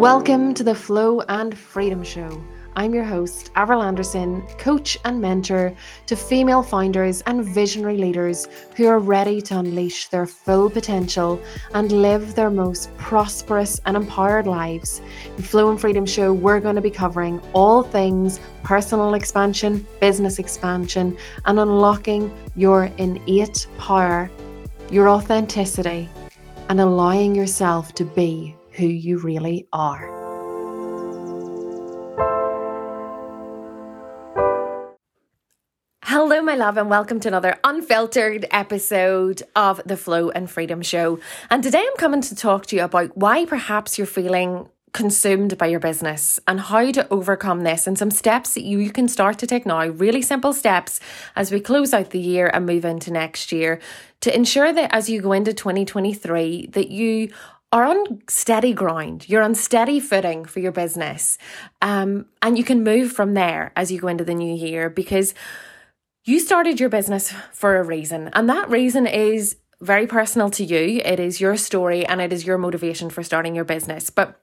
Welcome to the Flow and Freedom Show. I'm your host, Avril Anderson, coach and mentor to female founders and visionary leaders who are ready to unleash their full potential and live their most prosperous and empowered lives. In Flow and Freedom Show, we're going to be covering all things personal expansion, business expansion, and unlocking your innate power, your authenticity, and allowing yourself to be who you really are. Hello, my love, and welcome to another unfiltered episode of the Flow and Freedom Show. And today I'm coming to talk to you about why perhaps you're feeling consumed by your business and how to overcome this and some steps that you, you can start to take now really simple steps as we close out the year and move into next year to ensure that as you go into 2023 that you are on steady ground. You're on steady footing for your business. Um, and you can move from there as you go into the new year because you started your business for a reason. And that reason is very personal to you. It is your story and it is your motivation for starting your business. But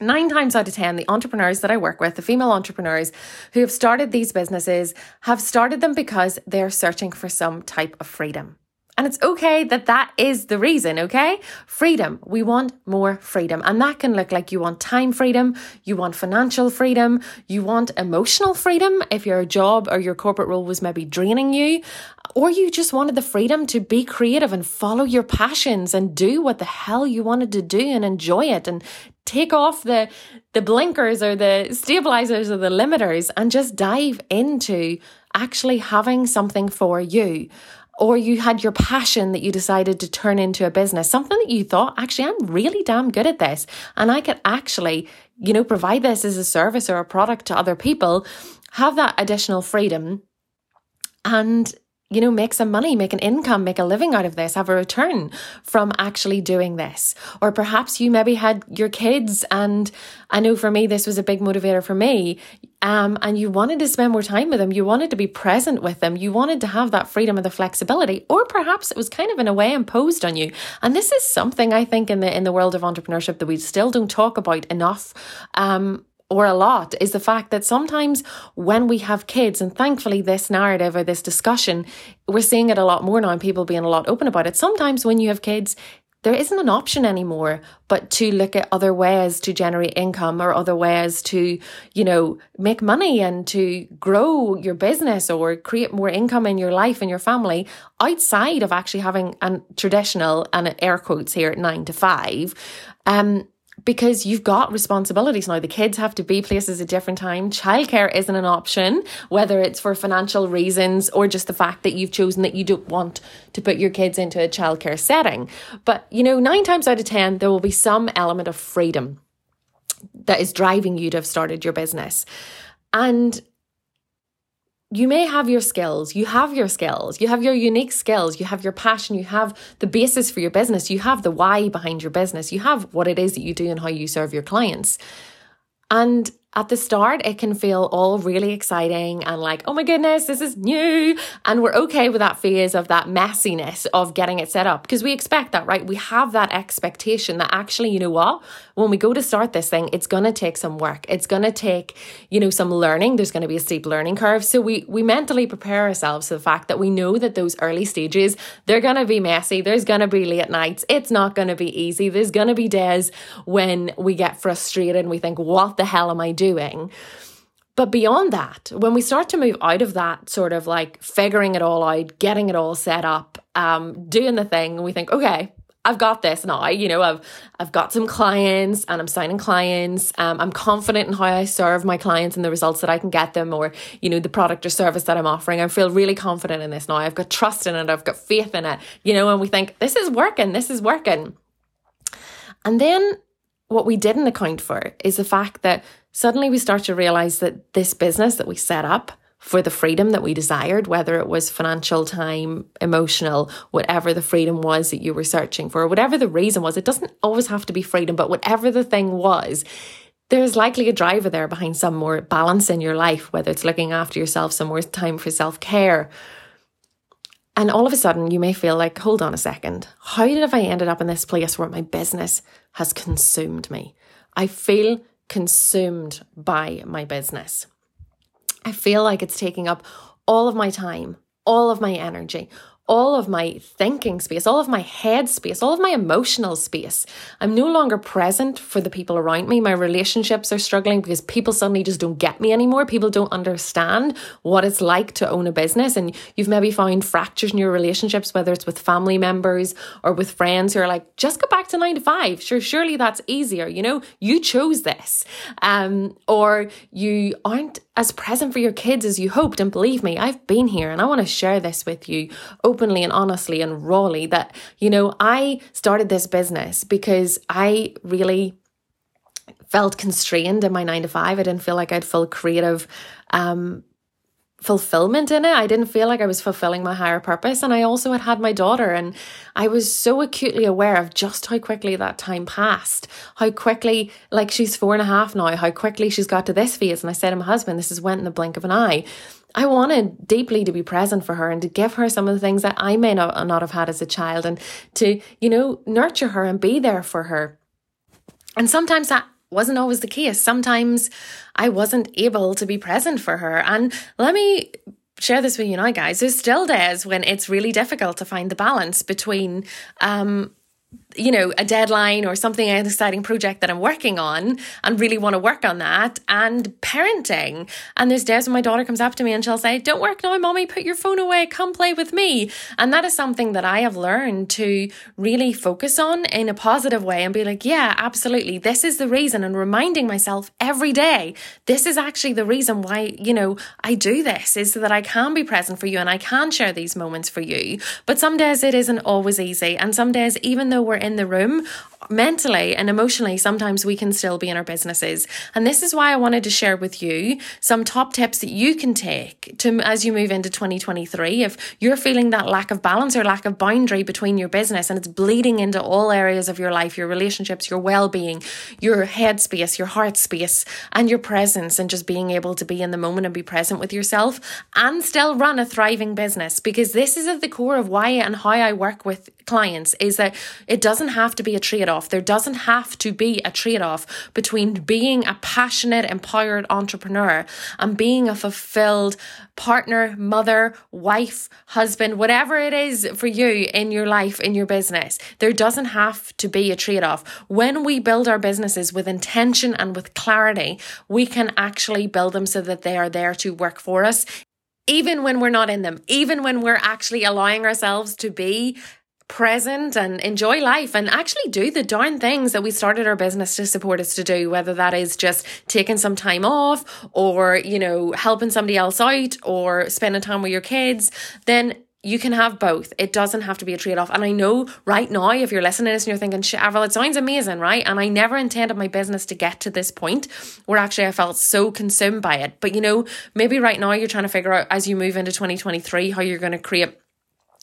Nine times out of 10, the entrepreneurs that I work with, the female entrepreneurs who have started these businesses, have started them because they're searching for some type of freedom. And it's okay that that is the reason, okay? Freedom. We want more freedom. And that can look like you want time freedom, you want financial freedom, you want emotional freedom if your job or your corporate role was maybe draining you, or you just wanted the freedom to be creative and follow your passions and do what the hell you wanted to do and enjoy it and take off the the blinkers or the stabilizers or the limiters and just dive into actually having something for you or you had your passion that you decided to turn into a business, something that you thought, actually, I'm really damn good at this. And I could actually, you know, provide this as a service or a product to other people, have that additional freedom and you know, make some money, make an income, make a living out of this, have a return from actually doing this. Or perhaps you maybe had your kids, and I know for me, this was a big motivator for me. Um, and you wanted to spend more time with them, you wanted to be present with them, you wanted to have that freedom and the flexibility, or perhaps it was kind of in a way imposed on you. And this is something I think in the in the world of entrepreneurship that we still don't talk about enough. Um, or a lot is the fact that sometimes when we have kids, and thankfully this narrative or this discussion, we're seeing it a lot more now and people being a lot open about it. Sometimes when you have kids, there isn't an option anymore but to look at other ways to generate income or other ways to, you know, make money and to grow your business or create more income in your life and your family outside of actually having a traditional and air quotes here nine to five. Um, because you've got responsibilities now. The kids have to be places at different time. Childcare isn't an option, whether it's for financial reasons or just the fact that you've chosen that you don't want to put your kids into a childcare setting. But, you know, nine times out of 10, there will be some element of freedom that is driving you to have started your business. And you may have your skills, you have your skills, you have your unique skills, you have your passion, you have the basis for your business, you have the why behind your business, you have what it is that you do and how you serve your clients. And at the start, it can feel all really exciting and like, oh my goodness, this is new. And we're okay with that phase of that messiness of getting it set up because we expect that, right? We have that expectation that actually, you know what? When we go to start this thing, it's going to take some work. It's going to take, you know, some learning. There's going to be a steep learning curve. So we, we mentally prepare ourselves to the fact that we know that those early stages, they're going to be messy. There's going to be late nights. It's not going to be easy. There's going to be days when we get frustrated and we think, what the hell am I doing? Doing. But beyond that, when we start to move out of that sort of like figuring it all out, getting it all set up, um, doing the thing, we think, okay, I've got this now. You know, I've I've got some clients and I'm signing clients. Um, I'm confident in how I serve my clients and the results that I can get them, or you know, the product or service that I'm offering. I feel really confident in this now. I've got trust in it. I've got faith in it. You know, and we think this is working. This is working. And then what we didn't account for is the fact that suddenly we start to realize that this business that we set up for the freedom that we desired, whether it was financial, time, emotional, whatever the freedom was that you were searching for, whatever the reason was, it doesn't always have to be freedom, but whatever the thing was, there's likely a driver there behind some more balance in your life, whether it's looking after yourself, some more time for self care. And all of a sudden, you may feel like, hold on a second, how did I ended up in this place where my business has consumed me? I feel consumed by my business. I feel like it's taking up all of my time, all of my energy, all of my thinking space, all of my head space, all of my emotional space. I'm no longer present for the people around me. My relationships are struggling because people suddenly just don't get me anymore. People don't understand what it's like to own a business. And you've maybe found fractures in your relationships, whether it's with family members or with friends who are like, just go back to nine to five. Sure, surely that's easier. You know, you chose this. Um, or you aren't as present for your kids as you hoped. And believe me, I've been here and I want to share this with you openly and honestly and rawly that, you know, I started this business because I really felt constrained in my nine to five. I didn't feel like I'd full creative um, fulfillment in it. I didn't feel like I was fulfilling my higher purpose. And I also had had my daughter, and I was so acutely aware of just how quickly that time passed, how quickly, like she's four and a half now, how quickly she's got to this phase. And I said to my husband, this has went in the blink of an eye. I wanted deeply to be present for her and to give her some of the things that I may not, not have had as a child and to, you know, nurture her and be there for her. And sometimes that wasn't always the case. Sometimes I wasn't able to be present for her. And let me share this with you now, guys. There's still days when it's really difficult to find the balance between um, you know, a deadline or something, an exciting project that I'm working on and really want to work on that and parenting. And there's days when my daughter comes up to me and she'll say, Don't work now, mommy, put your phone away, come play with me. And that is something that I have learned to really focus on in a positive way and be like, Yeah, absolutely. This is the reason. And reminding myself every day, this is actually the reason why, you know, I do this is so that I can be present for you and I can share these moments for you. But some days it isn't always easy. And some days, even though we're in the room, mentally and emotionally, sometimes we can still be in our businesses. And this is why I wanted to share with you some top tips that you can take to as you move into 2023. If you're feeling that lack of balance or lack of boundary between your business and it's bleeding into all areas of your life, your relationships, your well-being, your head space, your heart space, and your presence, and just being able to be in the moment and be present with yourself and still run a thriving business. Because this is at the core of why and how I work with clients is that it doesn't have to be a trade off. There doesn't have to be a trade off between being a passionate, empowered entrepreneur and being a fulfilled partner, mother, wife, husband, whatever it is for you in your life, in your business. There doesn't have to be a trade off. When we build our businesses with intention and with clarity, we can actually build them so that they are there to work for us even when we're not in them, even when we're actually allowing ourselves to be present and enjoy life and actually do the darn things that we started our business to support us to do, whether that is just taking some time off or, you know, helping somebody else out or spending time with your kids, then you can have both. It doesn't have to be a trade off. And I know right now, if you're listening to this and you're thinking, Avril, it sounds amazing, right? And I never intended my business to get to this point where actually I felt so consumed by it. But you know, maybe right now you're trying to figure out as you move into 2023 how you're going to create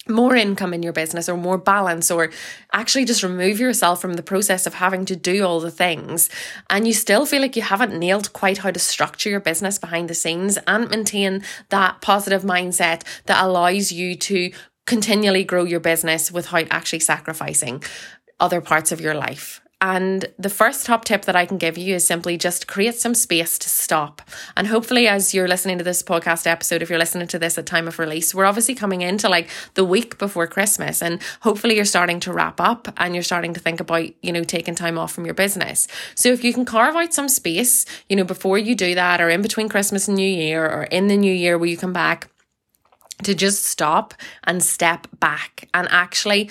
more income in your business or more balance or actually just remove yourself from the process of having to do all the things. And you still feel like you haven't nailed quite how to structure your business behind the scenes and maintain that positive mindset that allows you to continually grow your business without actually sacrificing other parts of your life and the first top tip that I can give you is simply just create some space to stop. And hopefully, as you're listening to this podcast episode, if you're listening to this at time of release, we're obviously coming into like the week before Christmas. And hopefully, you're starting to wrap up and you're starting to think about, you know, taking time off from your business. So if you can carve out some space, you know, before you do that, or in between Christmas and New Year, or in the new year where you come back, to just stop and step back and actually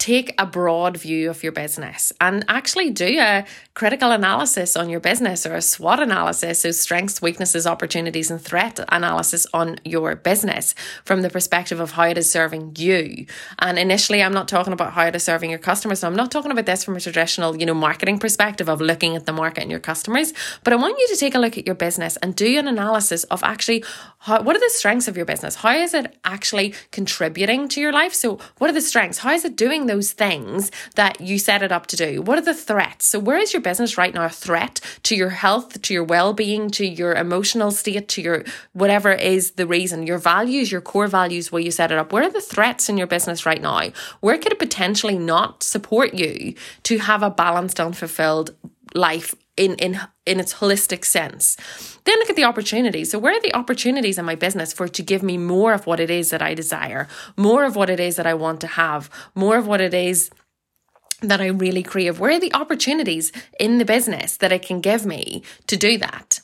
take a broad view of your business and actually do a critical analysis on your business or a SWOT analysis, so strengths, weaknesses, opportunities, and threat analysis on your business from the perspective of how it is serving you. And initially, I'm not talking about how it is serving your customers. So I'm not talking about this from a traditional, you know, marketing perspective of looking at the market and your customers, but I want you to take a look at your business and do an analysis of actually how, what are the strengths of your business? How is it actually contributing to your life? So, what are the strengths? How is it doing those things that you set it up to do? What are the threats? So, where is your business right now a threat to your health, to your well being, to your emotional state, to your whatever is the reason, your values, your core values, where you set it up? Where are the threats in your business right now? Where could it potentially not support you to have a balanced and fulfilled life in in in its holistic sense. Then look at the opportunities. So where are the opportunities in my business for it to give me more of what it is that I desire, more of what it is that I want to have, more of what it is that I really crave? Where are the opportunities in the business that it can give me to do that?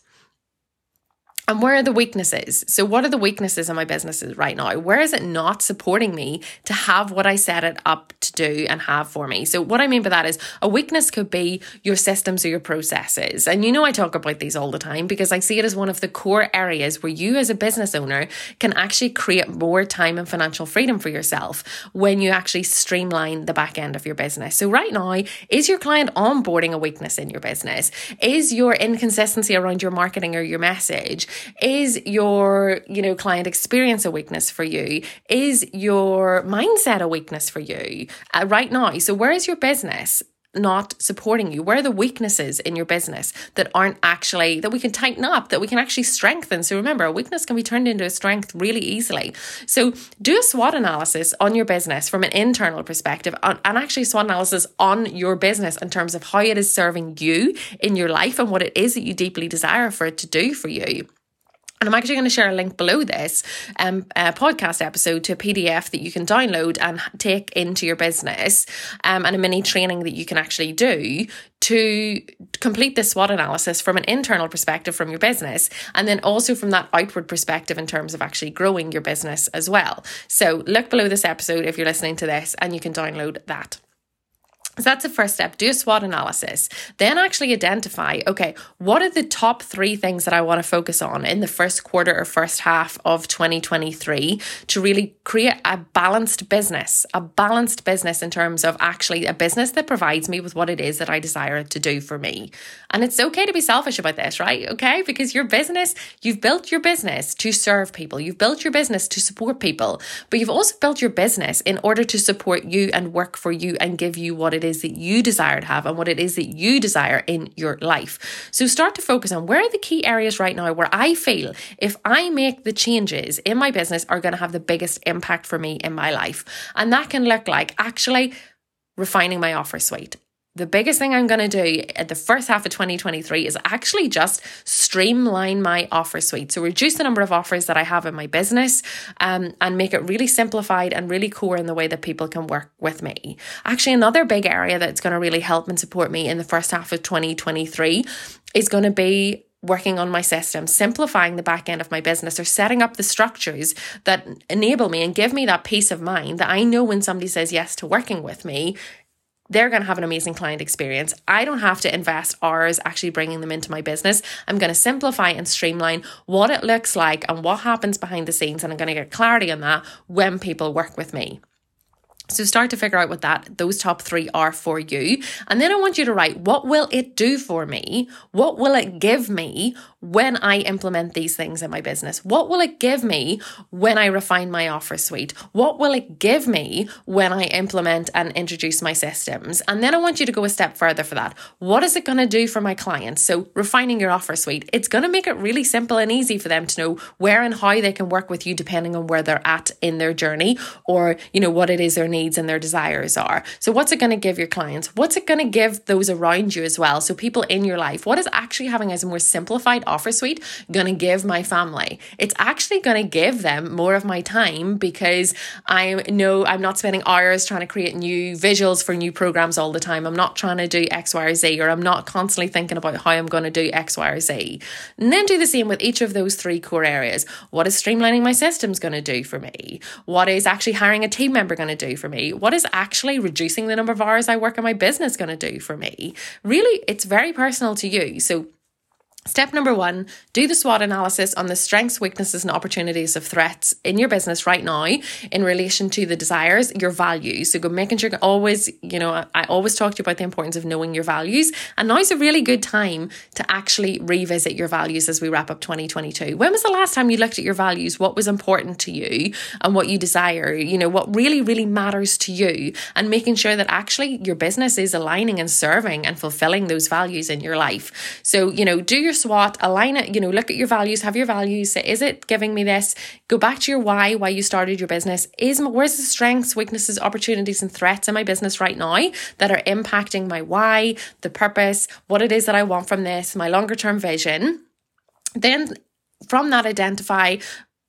And where are the weaknesses? So, what are the weaknesses in my businesses right now? Where is it not supporting me to have what I set it up to do and have for me? So, what I mean by that is a weakness could be your systems or your processes. And you know, I talk about these all the time because I see it as one of the core areas where you, as a business owner, can actually create more time and financial freedom for yourself when you actually streamline the back end of your business. So, right now, is your client onboarding a weakness in your business? Is your inconsistency around your marketing or your message? Is your, you know, client experience a weakness for you? Is your mindset a weakness for you uh, right now? So where is your business? not supporting you? Where are the weaknesses in your business that aren't actually, that we can tighten up, that we can actually strengthen? So remember, a weakness can be turned into a strength really easily. So do a SWOT analysis on your business from an internal perspective and actually SWOT analysis on your business in terms of how it is serving you in your life and what it is that you deeply desire for it to do for you. And I'm actually going to share a link below this um, podcast episode to a PDF that you can download and take into your business um, and a mini training that you can actually do to complete this SWOT analysis from an internal perspective from your business and then also from that outward perspective in terms of actually growing your business as well. So look below this episode if you're listening to this and you can download that. So that's the first step. Do a SWOT analysis. Then actually identify, okay, what are the top three things that I want to focus on in the first quarter or first half of 2023 to really create a balanced business, a balanced business in terms of actually a business that provides me with what it is that I desire to do for me. And it's okay to be selfish about this, right? Okay. Because your business, you've built your business to serve people. You've built your business to support people, but you've also built your business in order to support you and work for you and give you what it is that you desire to have and what it is that you desire in your life. So start to focus on where are the key areas right now where I feel if I make the changes in my business are going to have the biggest impact for me in my life. And that can look like actually refining my offer suite the biggest thing I'm going to do at the first half of 2023 is actually just streamline my offer suite. So, reduce the number of offers that I have in my business um, and make it really simplified and really core in the way that people can work with me. Actually, another big area that's going to really help and support me in the first half of 2023 is going to be working on my system, simplifying the back end of my business, or setting up the structures that enable me and give me that peace of mind that I know when somebody says yes to working with me, they're going to have an amazing client experience. I don't have to invest hours actually bringing them into my business. I'm going to simplify and streamline what it looks like and what happens behind the scenes. And I'm going to get clarity on that when people work with me. So start to figure out what that those top 3 are for you. And then I want you to write what will it do for me? What will it give me when I implement these things in my business? What will it give me when I refine my offer suite? What will it give me when I implement and introduce my systems? And then I want you to go a step further for that. What is it going to do for my clients? So refining your offer suite, it's going to make it really simple and easy for them to know where and how they can work with you depending on where they're at in their journey or, you know, what it is their needs and their desires are. So, what's it going to give your clients? What's it going to give those around you as well? So, people in your life, what is actually having as a more simplified offer suite going to give my family? It's actually going to give them more of my time because I know I'm not spending hours trying to create new visuals for new programs all the time. I'm not trying to do X, Y, or Z, or I'm not constantly thinking about how I'm going to do X, Y, or Z. And then do the same with each of those three core areas. What is streamlining my systems going to do for me? What is actually hiring a team member going to do for me? What is actually reducing the number of hours I work in my business going to do for me? Really, it's very personal to you. So Step number one, do the SWOT analysis on the strengths, weaknesses, and opportunities of threats in your business right now in relation to the desires, your values. So go making sure always, you know, I always talk to you about the importance of knowing your values. And now is a really good time to actually revisit your values as we wrap up 2022. When was the last time you looked at your values? What was important to you and what you desire? You know, what really, really matters to you and making sure that actually your business is aligning and serving and fulfilling those values in your life. So, you know, do your SWOT, align it, you know, look at your values, have your values, say, is it giving me this? Go back to your why, why you started your business. Is where's the strengths, weaknesses, opportunities, and threats in my business right now that are impacting my why, the purpose, what it is that I want from this, my longer term vision. Then from that identify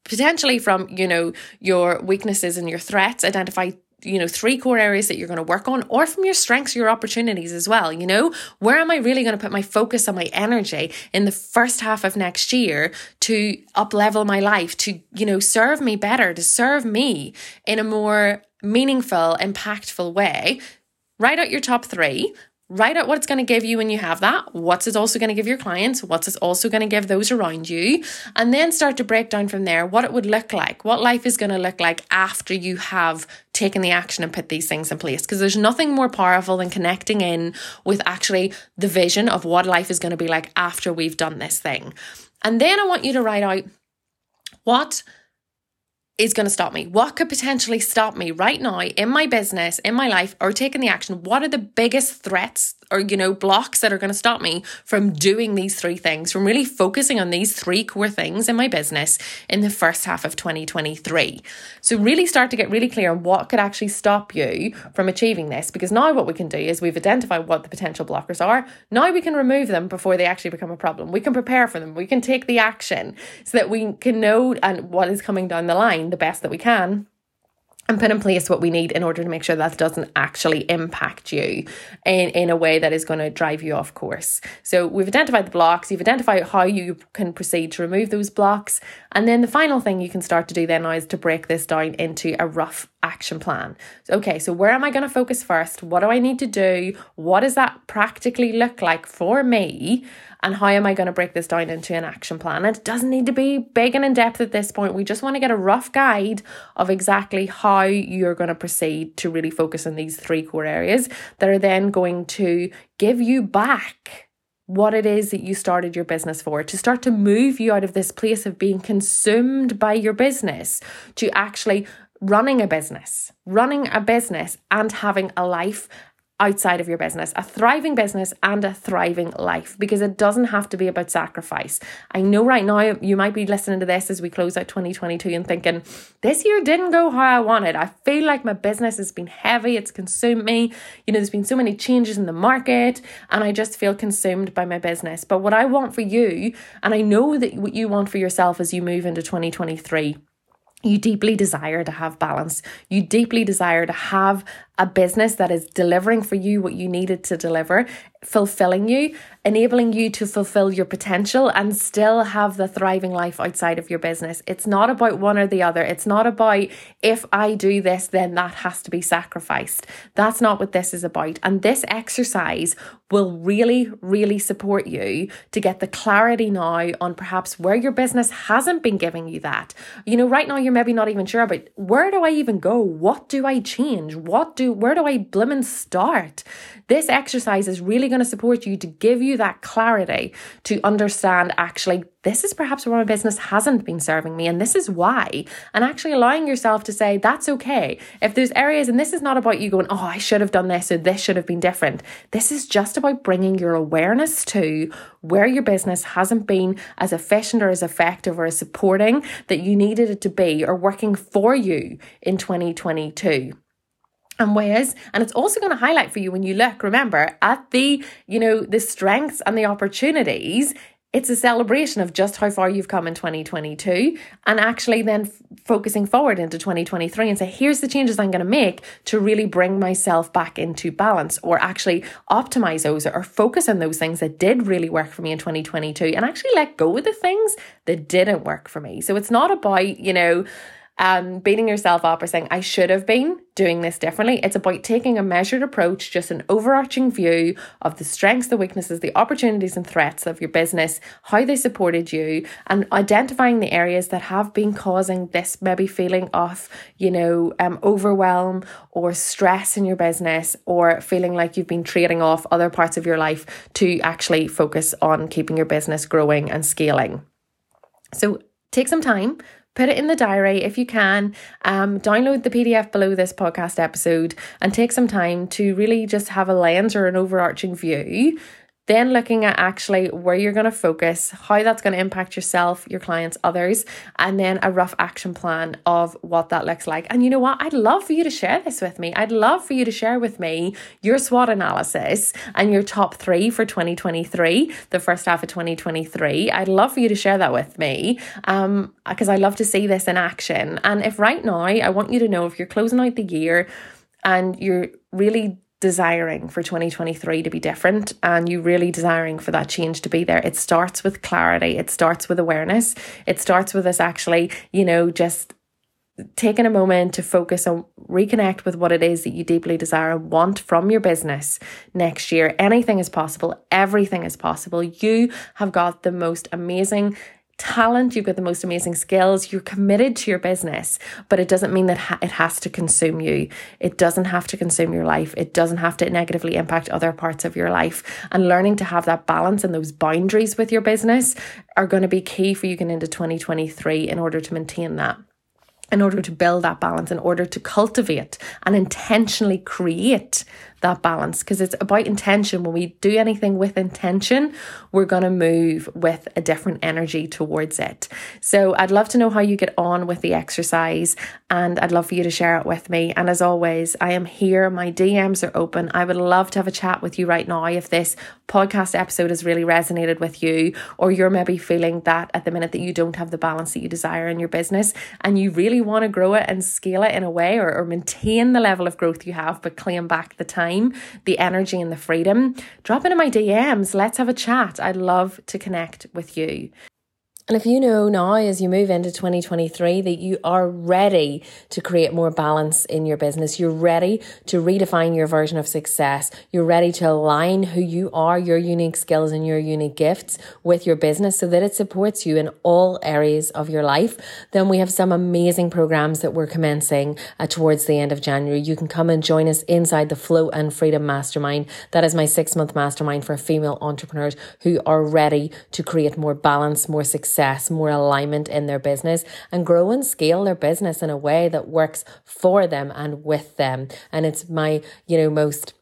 potentially from you know your weaknesses and your threats identify you know three core areas that you're going to work on or from your strengths your opportunities as well you know? Where am i really going to put my focus and my energy in the first half of next year to up level my life to you know serve me better to serve me in a more meaningful impactful way? Write out your top three Write out what it's going to give you when you have that. What's it also going to give your clients? What's it also going to give those around you? And then start to break down from there what it would look like, what life is going to look like after you have taken the action and put these things in place. Because there's nothing more powerful than connecting in with actually the vision of what life is going to be like after we've done this thing. And then I want you to write out what is going to stop me? What could potentially stop me right now in my business, in my life, or taking the action? What are the biggest threats or, you know, blocks that are going to stop me from doing these three things, from really focusing on these three core things in my business in the first half of 2023? So, really start to get really clear on what could actually stop you from achieving this. Because now what we can do is we've identified what the potential blockers are. Now we can remove them before they actually become a problem. We can prepare for them. We can take the action so that we can know and what is coming down the line the best that we can and put in place what we need in order to make sure that doesn't actually impact you in, in a way that is going to drive you off course. So we've identified the blocks, you've identified how you can proceed to remove those blocks. And then the final thing you can start to do then now is to break this down into a rough action plan. So, okay, so where am I going to focus first? What do I need to do? What does that practically look like for me? And how am I going to break this down into an action plan? It doesn't need to be big and in depth at this point. We just want to get a rough guide of exactly how you're going to proceed to really focus on these three core areas that are then going to give you back what it is that you started your business for, to start to move you out of this place of being consumed by your business to actually running a business, running a business and having a life outside of your business, a thriving business and a thriving life, because it doesn't have to be about sacrifice. I know right now you might be listening to this as we close out 2022 and thinking, this year didn't go how I wanted. I feel like my business has been heavy, it's consumed me. You know, there's been so many changes in the market, and I just feel consumed by my business. But what I want for you, and I know that what you want for yourself as you move into 2023 you deeply desire to have balance. You deeply desire to have a business that is delivering for you what you needed to deliver, fulfilling you, enabling you to fulfill your potential and still have the thriving life outside of your business. It's not about one or the other. It's not about if I do this, then that has to be sacrificed. That's not what this is about. And this exercise will really, really support you to get the clarity now on perhaps where your business hasn't been giving you that. You know, right now you're maybe not even sure about where do I even go? What do I change? What do where do I blimmin' start? This exercise is really going to support you to give you that clarity to understand actually this is perhaps where my business hasn't been serving me and this is why. And actually allowing yourself to say that's okay. If there's areas and this is not about you going oh i should have done this or this should have been different. This is just about bringing your awareness to where your business hasn't been as efficient or as effective or as supporting that you needed it to be or working for you in 2022 and ways. And it's also going to highlight for you when you look remember at the you know the strengths and the opportunities it's a celebration of just how far you've come in 2022 and actually then f- focusing forward into 2023 and say here's the changes i'm going to make to really bring myself back into balance or actually optimize those or focus on those things that did really work for me in 2022 and actually let go of the things that didn't work for me. So it's not about you know um, beating yourself up or saying, I should have been doing this differently. It's about taking a measured approach, just an overarching view of the strengths, the weaknesses, the opportunities and threats of your business, how they supported you, and identifying the areas that have been causing this maybe feeling of, you know, um, overwhelm or stress in your business, or feeling like you've been trading off other parts of your life to actually focus on keeping your business growing and scaling. So take some time put it in the diary if you can. Um, download the PDF below this podcast episode and take some time to really just have a lens or an overarching view Then looking at actually where you're going to focus, how that's going to impact yourself, your clients, others, and then a rough action plan of what that looks like. And you know what? I'd love for you to share this with me. I'd love for you to share with me your SWOT analysis and your top three for 2023, the first half of 2023. I'd love for you to share that with me um, because I love to see this in action. And if right now, I want you to know if you're closing out the year and you're really desiring for 2023 to be different and you really desiring for that change to be there. It starts with clarity. It starts with awareness. It starts with us actually you know just taking a moment to focus on reconnect with what it is that you deeply desire and want from your business next year. Anything is possible. Everything is possible. You have got the most amazing talent, you've got the most amazing skills, you're committed to your business, but it doesn't mean that ha- it has to consume you. It doesn't have to consume your life. It doesn't have to negatively impact other parts of your life. And learning to have that balance and those boundaries with your business are going to be key for you going into 2023 in order to maintain that in order to build that balance, in order to cultivate and intentionally create that balance because it's about intention. When we do anything with intention, we're going to move with a different energy towards it. So I'd love to know how you get on with the exercise and I'd love for you to share it with me. And as always, I am here. My DMs are open. I would love to have a chat with you right now if this podcast episode has really resonated with you or you're maybe feeling that at the minute that you don't have the balance that you desire in your business and you really want to grow it and scale it in a way or, or maintain the level of growth you have but claim back the time time, the energy, and the freedom, drop into my DMs. Let's have a chat. I'd love to connect with you. And if you know now as you move into 2023 that you are ready to create more balance in your business, you're ready to redefine your version of success, you're ready to align who you are, your unique skills and your unique gifts with your business so that it supports you in all areas of your life, then we have some amazing programs that we're commencing uh, towards the end of January. You can come and join us inside the Flow and Freedom Mastermind. That is my six month mastermind for female entrepreneurs who are ready to create more balance, more success success, more alignment in their business, and grow and scale their business in a way that works for them and with them. And it's my, you know, most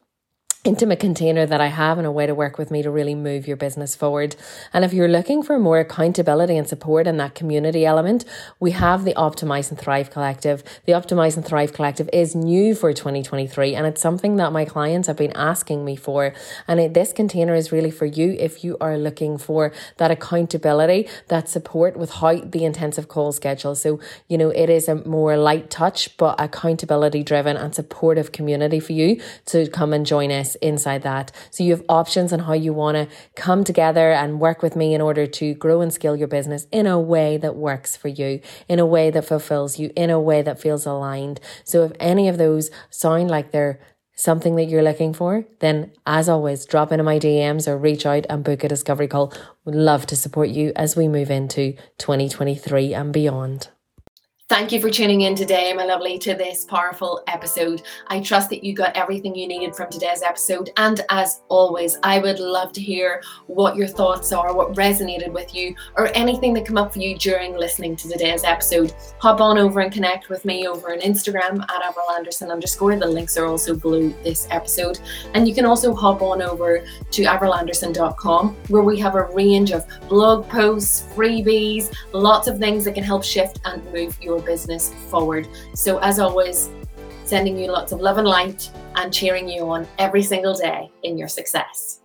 intimate container that I have and a way to work with me to really move your business forward. And if you're looking for more accountability and support in that community element, we have the Optimize and Thrive Collective. The Optimize and Thrive Collective is new for 2023 and it's something that my clients have been asking me for. And it, this container is really for you if you are looking for that accountability, that support without the intensive call schedule. So, you know, it is a more light touch, but accountability driven and supportive community for you to come and join us inside that. So you have options on how you want to come together and work with me in order to grow and scale your business in a way that works for you, in a way that fulfills you, in a way that feels aligned. So if any of those sound like they're something that you're looking for, then as always, drop into my DMs or reach out and book a discovery call. Would love to support you as we move into 2023 and beyond. Thank you for tuning in today, my lovely, to this powerful episode. I trust that you got everything you needed from today's episode. And as always, I would love to hear what your thoughts are, what resonated with you, or anything that come up for you during listening to today's episode. Hop on over and connect with me over on Instagram at Avril Anderson underscore. The links are also below this episode. And you can also hop on over to avrilanderson.com where we have a range of blog posts, freebies, lots of things that can help shift and move your your business forward. So, as always, sending you lots of love and light and cheering you on every single day in your success.